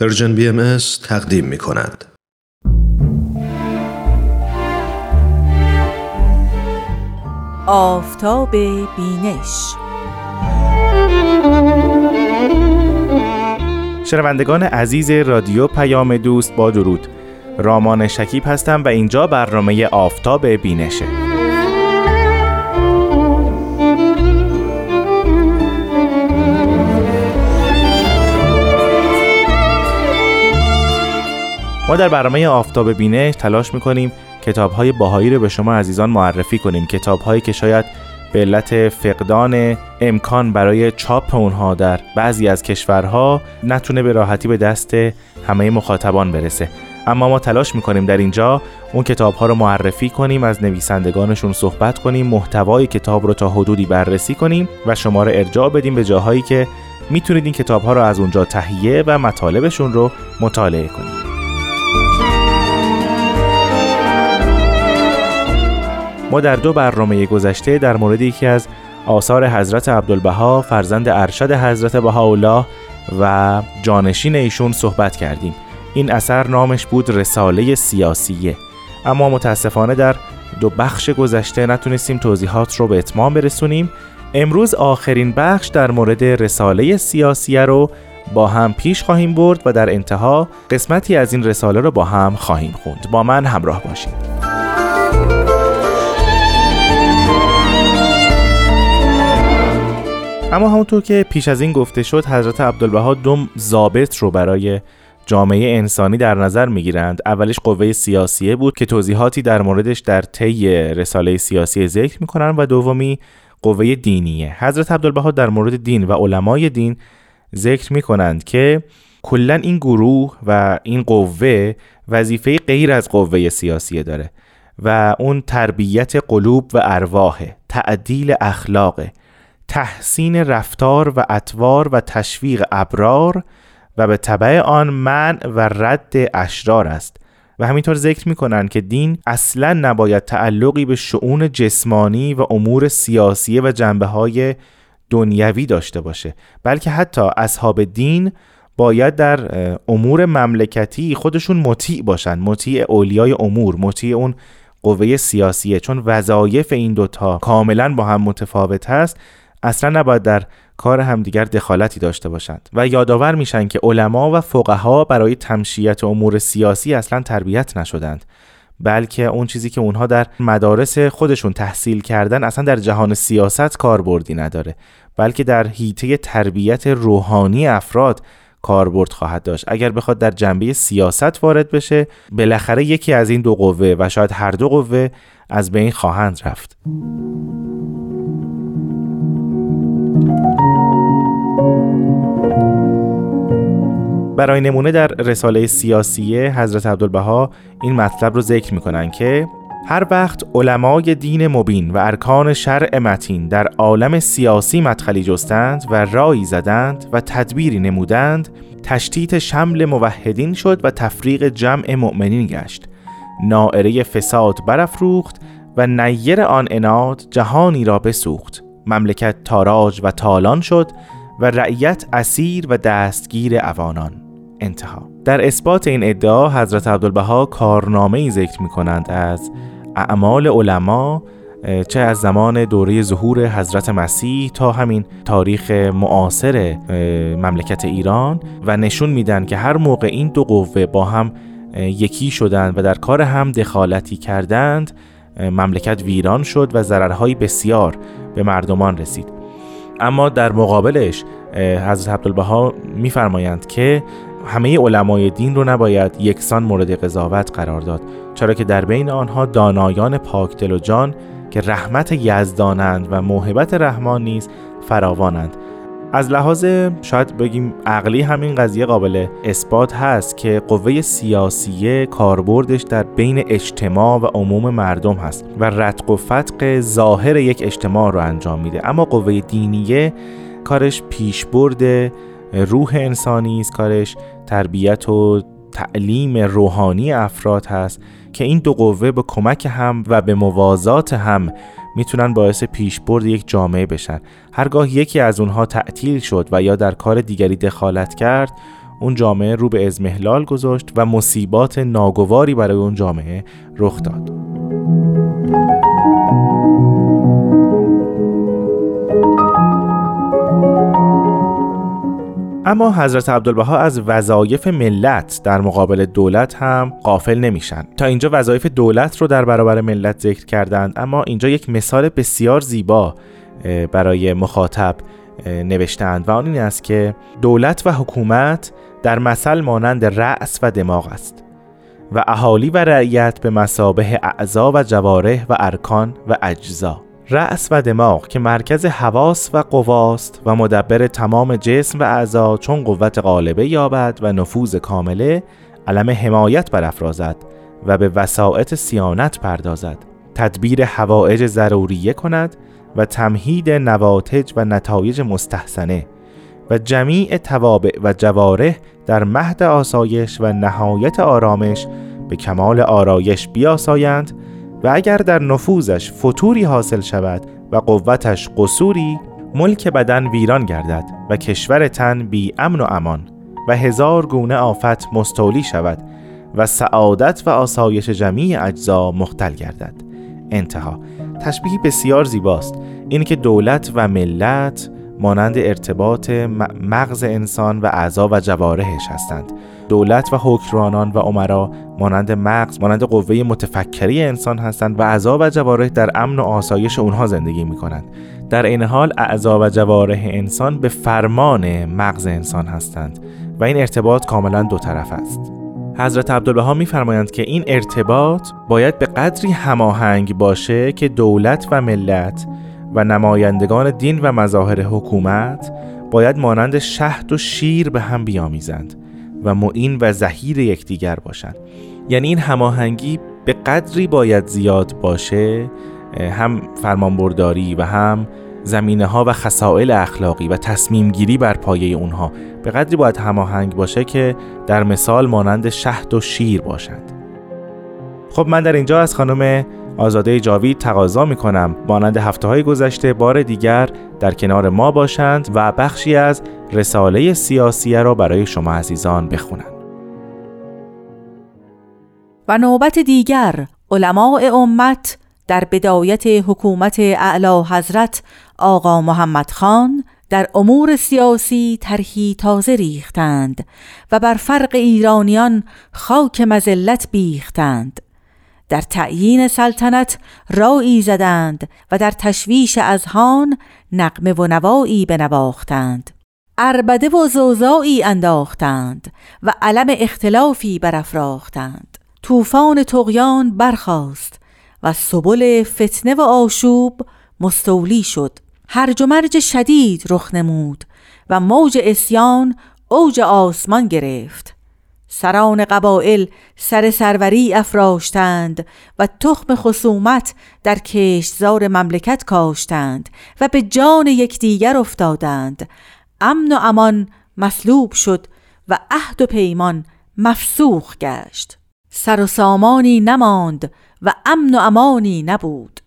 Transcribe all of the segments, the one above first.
Persian BMS تقدیم می کند. آفتاب بینش. شنوندگان عزیز رادیو پیام دوست با درود. رامان شکیب هستم و اینجا برنامه آفتاب بینشه. ما در برنامه آفتاب بینش تلاش می‌کنیم کتاب های باهایی رو به شما عزیزان معرفی کنیم. کتاب هایی که شاید به علت فقدان امکان برای چاپ اونها در بعضی از کشورها نتونه به راحتی به دست همه مخاطبان برسه. اما ما تلاش می‌کنیم در اینجا اون کتاب ها رو معرفی کنیم از نویسندگانشون صحبت کنیم محتوای کتاب رو تا حدودی بررسی کنیم و شما رو ارجاع بدیم به جاهایی که می‌تونید این کتاب ها رو از اونجا تهیه و مطالبشون رو مطالعه کنید. ما در دو برنامه گذشته در مورد یکی از آثار حضرت عبدالبها فرزند ارشد حضرت بهاءالله و جانشین ایشون صحبت کردیم. این اثر نامش بود رساله سیاسیه. اما متاسفانه در دو بخش گذشته نتونستیم توضیحات رو به اتمام برسونیم. امروز آخرین بخش در مورد رساله سیاسیه رو با هم پیش خواهیم برد و در انتها قسمتی از این رساله رو با هم خواهیم خوند. با من همراه باشید. اما همونطور که پیش از این گفته شد حضرت عبدالبها دوم ضابط رو برای جامعه انسانی در نظر می‌گیرند. اولش قوه سیاسیه بود که توضیحاتی در موردش در طی رساله سیاسی ذکر می‌کنن و دومی قوه دینیه. حضرت عبدالبها در مورد دین و علمای دین ذکر می‌کنند که کلا این گروه و این قوه وظیفه غیر از قوه سیاسیه داره و اون تربیت قلوب و ارواح تعدیل اخلاقه. تحسین رفتار و اطوار و تشویق ابرار و به طبع آن من و رد اشرار است و همینطور ذکر می کنند که دین اصلا نباید تعلقی به شعون جسمانی و امور سیاسی و جنبه های دنیوی داشته باشه بلکه حتی اصحاب دین باید در امور مملکتی خودشون مطیع باشن مطیع اولیای امور مطیع اون قوه سیاسیه چون وظایف این دوتا کاملا با هم متفاوت هست. اصلا نباید در کار همدیگر دخالتی داشته باشند. و یادآور میشن که علما و فقها برای تمشیت امور سیاسی اصلا تربیت نشدند بلکه اون چیزی که اونها در مدارس خودشون تحصیل کردن اصلا در جهان سیاست کاربردی نداره بلکه در حیطه تربیت روحانی افراد کاربرد خواهد داشت. اگر بخواد در جنبه سیاست وارد بشه بالاخره یکی از این دو قوه و شاید هر دو قوه از بین خواهند رفت. برای نمونه در رساله سیاسیه حضرت عبدالبها این مطلب رو ذکر می‌کنن که هر وقت علمای دین مبین و ارکان شرع متین در عالم سیاسی مدخلی جستند و رایی زدند و تدبیری نمودند تشتیت شمل موحدین شد و تفریق جمع مؤمنین گشت. نائره فساد برافروخت و نیر آن اناد جهانی را بسوخت. مملکت تاراج و تالان شد و رعیت اسیر و دستگیر اوانان. انتها. در اثبات این ادعا حضرت عبدالبها کارنامه ای ذکر می کنند از اعمال علما چه از زمان دوره ظهور حضرت مسیح تا همین تاریخ معاصر مملکت ایران و نشون میدن که هر موقع این دو قوه با هم یکی شدند و در کار هم دخالتی کردند مملکت ویران شد و ضررهای بسیار به مردمان رسید. اما در مقابلش حضرت عبدالبها میفرمایند که همه علمای دین رو نباید یکسان مورد قضاوت قرار داد چرا که در بین آنها دانایان پاک دل و جان که رحمت یزدانند و موهبت رحمان نیز فراوانند. از لحاظ شاید بگیم عقلی همین قضیه قابل اثبات هست که قوه سیاسیه کاربردش در بین اجتماع و عموم مردم هست و رتق و فتق ظاهر یک اجتماع رو انجام میده. اما قوه دینیه کارش پیشبرد روح انسانی است کارش تربیت و تعلیم روحانی افراد هست که این دو قوه به کمک هم و به موازات هم می‌تونن باعث پیشبرد یک جامعه بشن. هرگاه یکی از اونها تعطیل شد و یا در کار دیگری دخالت کرد اون جامعه رو به ازمهلال گذاشت و مصیبات ناگواری برای اون جامعه رخ داد. اما حضرت عبدالبها از وظایف ملت در مقابل دولت هم قافل نمیشن. تا اینجا وظایف دولت رو در برابر ملت ذکر کردند اما اینجا یک مثال بسیار زیبا برای مخاطب نوشتند و آن این است که دولت و حکومت در مثل مانند رأس و دماغ است و اهالی و رعیت به مسابه اعضا و جواره و ارکان و اجزا. رأس و دماغ که مرکز حواس و قواست و مدبر تمام جسم و اعضا چون قوت غالبه یابد و نفوذ کامله علم حمایت برافرازد و به وساعت سیانت پردازد. تدبیر هوایج ضروریه کند و تمهید نواتج و نتایج مستحسنه و جمیع توابع و جواره در مهد آسایش و نهایت آرامش به کمال آرایش بیاسایند و اگر در نفوذش فتوری حاصل شود و قوتش قصوری ملک بدن ویران گردد و کشور تن بی امن و امان و هزار گونه آفت مستولی شود و سعادت و آسایش جمیع اجزا مختل گردد. انتها تشبیهی بسیار زیباست این که دولت و ملت مانند ارتباط مغز انسان و اعضا و جوارحش هستند. دولت و حکرانان و عمرا مانند مغز مانند قوه متفکری انسان هستند و اعضا و جوارح در امن و آسایش اونها زندگی می کنند در این حال اعضا و جوارح انسان به فرمان مغز انسان هستند و این ارتباط کاملا دو طرف است. حضرت عبدالبها میفرمایند که این ارتباط باید به قدری هماهنگ باشه که دولت و ملت و نمایندگان دین و مظاهر حکومت باید مانند شهد و شیر به هم بیامیزند و معین و زهیر یکدیگر باشند. یعنی این هماهنگی به قدری باید زیاد باشه هم فرمانبرداری و هم زمینه ها و خسائل اخلاقی و تصمیم گیری بر پایه اونها. به قدری باید هماهنگ باشه که در مثال مانند شهد و شیر باشند. خب من در اینجا از خانم آزاده جاوید تقاضا می کنم مانند هفته های گذشته بار دیگر در کنار ما باشند و بخشی از رساله سیاسیه را برای شما عزیزان بخونند. و نوبت دیگر علماء امت در بدایت حکومت اعلی حضرت آقا محمد خان در امور سیاسی طرحی تازه ریختند و بر فرق ایرانیان خاک مزلت بیختند در تعیین سلطنت رایی زدند و در تشویش هان نقمه و نوایی بنواختند. اربده و زوزایی انداختند و علم اختلافی برافراختند. طوفان تقیان برخاست و سبل فتنه و آشوب مستولی شد. هرج و مرج شدید رخ نمود و موج اسیان اوج آسمان گرفت. سران قبائل سر سروری افراشتند و تخم خصومت در کشتزار مملکت کاشتند و به جان یکدیگر افتادند. امن و امان مسلوب شد و عهد و پیمان مفسوخ گشت. سر و سامانی نماند و امن و امانی نبود.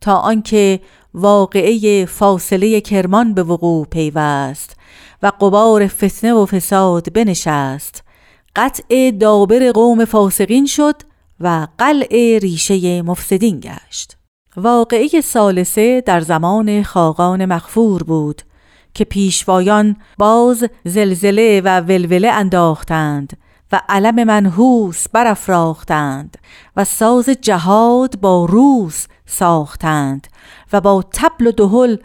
تا آنکه واقعه فاصله کرمان به وقوع پیوست و قبار فتنه و فساد بنشست قطع دابر قوم فاسقین شد و قلع ریشه مفسدین گشت. واقعی سالسه در زمان خاقان مخفور بود که پیشوایان باز زلزله و ولوله انداختند و علم منحوس برافراختند و ساز جهاد با روس ساختند و با تبل و دهل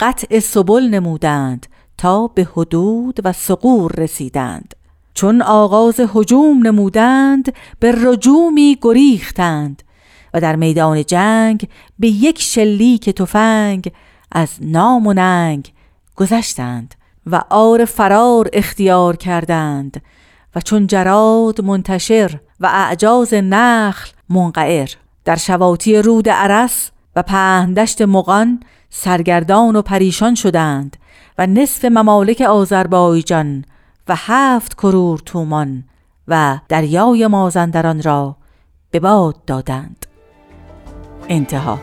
قطع سبل نمودند تا به حدود و سقور رسیدند. چون آغاز هجوم نمودند به رجومی گریختند و در میدان جنگ به یک شلیک تفنگ از نام و ننگ گذشتند و آر فرار اختیار کردند و چون جراد منتشر و اعجاز نخل منقعر در شواتی رود عرس و پهندشت مغان سرگردان و پریشان شدند و نصف ممالک آذربایجان و هفت کرور تومان و دریای مازندران را به باد دادند. انتها.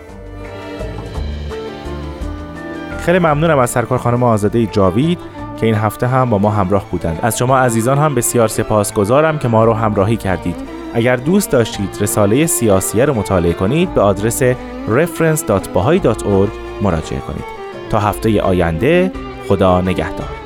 خیلی ممنونم از سرکار خانم آزاده جاوید که این هفته هم با ما همراه بودند. از شما عزیزان هم بسیار سپاسگزارم که ما رو همراهی کردید. اگر دوست داشتید رساله سیاسیه رو مطالعه کنید به آدرس reference.bahai.org مراجعه کنید. تا هفته آینده خدا نگهدار.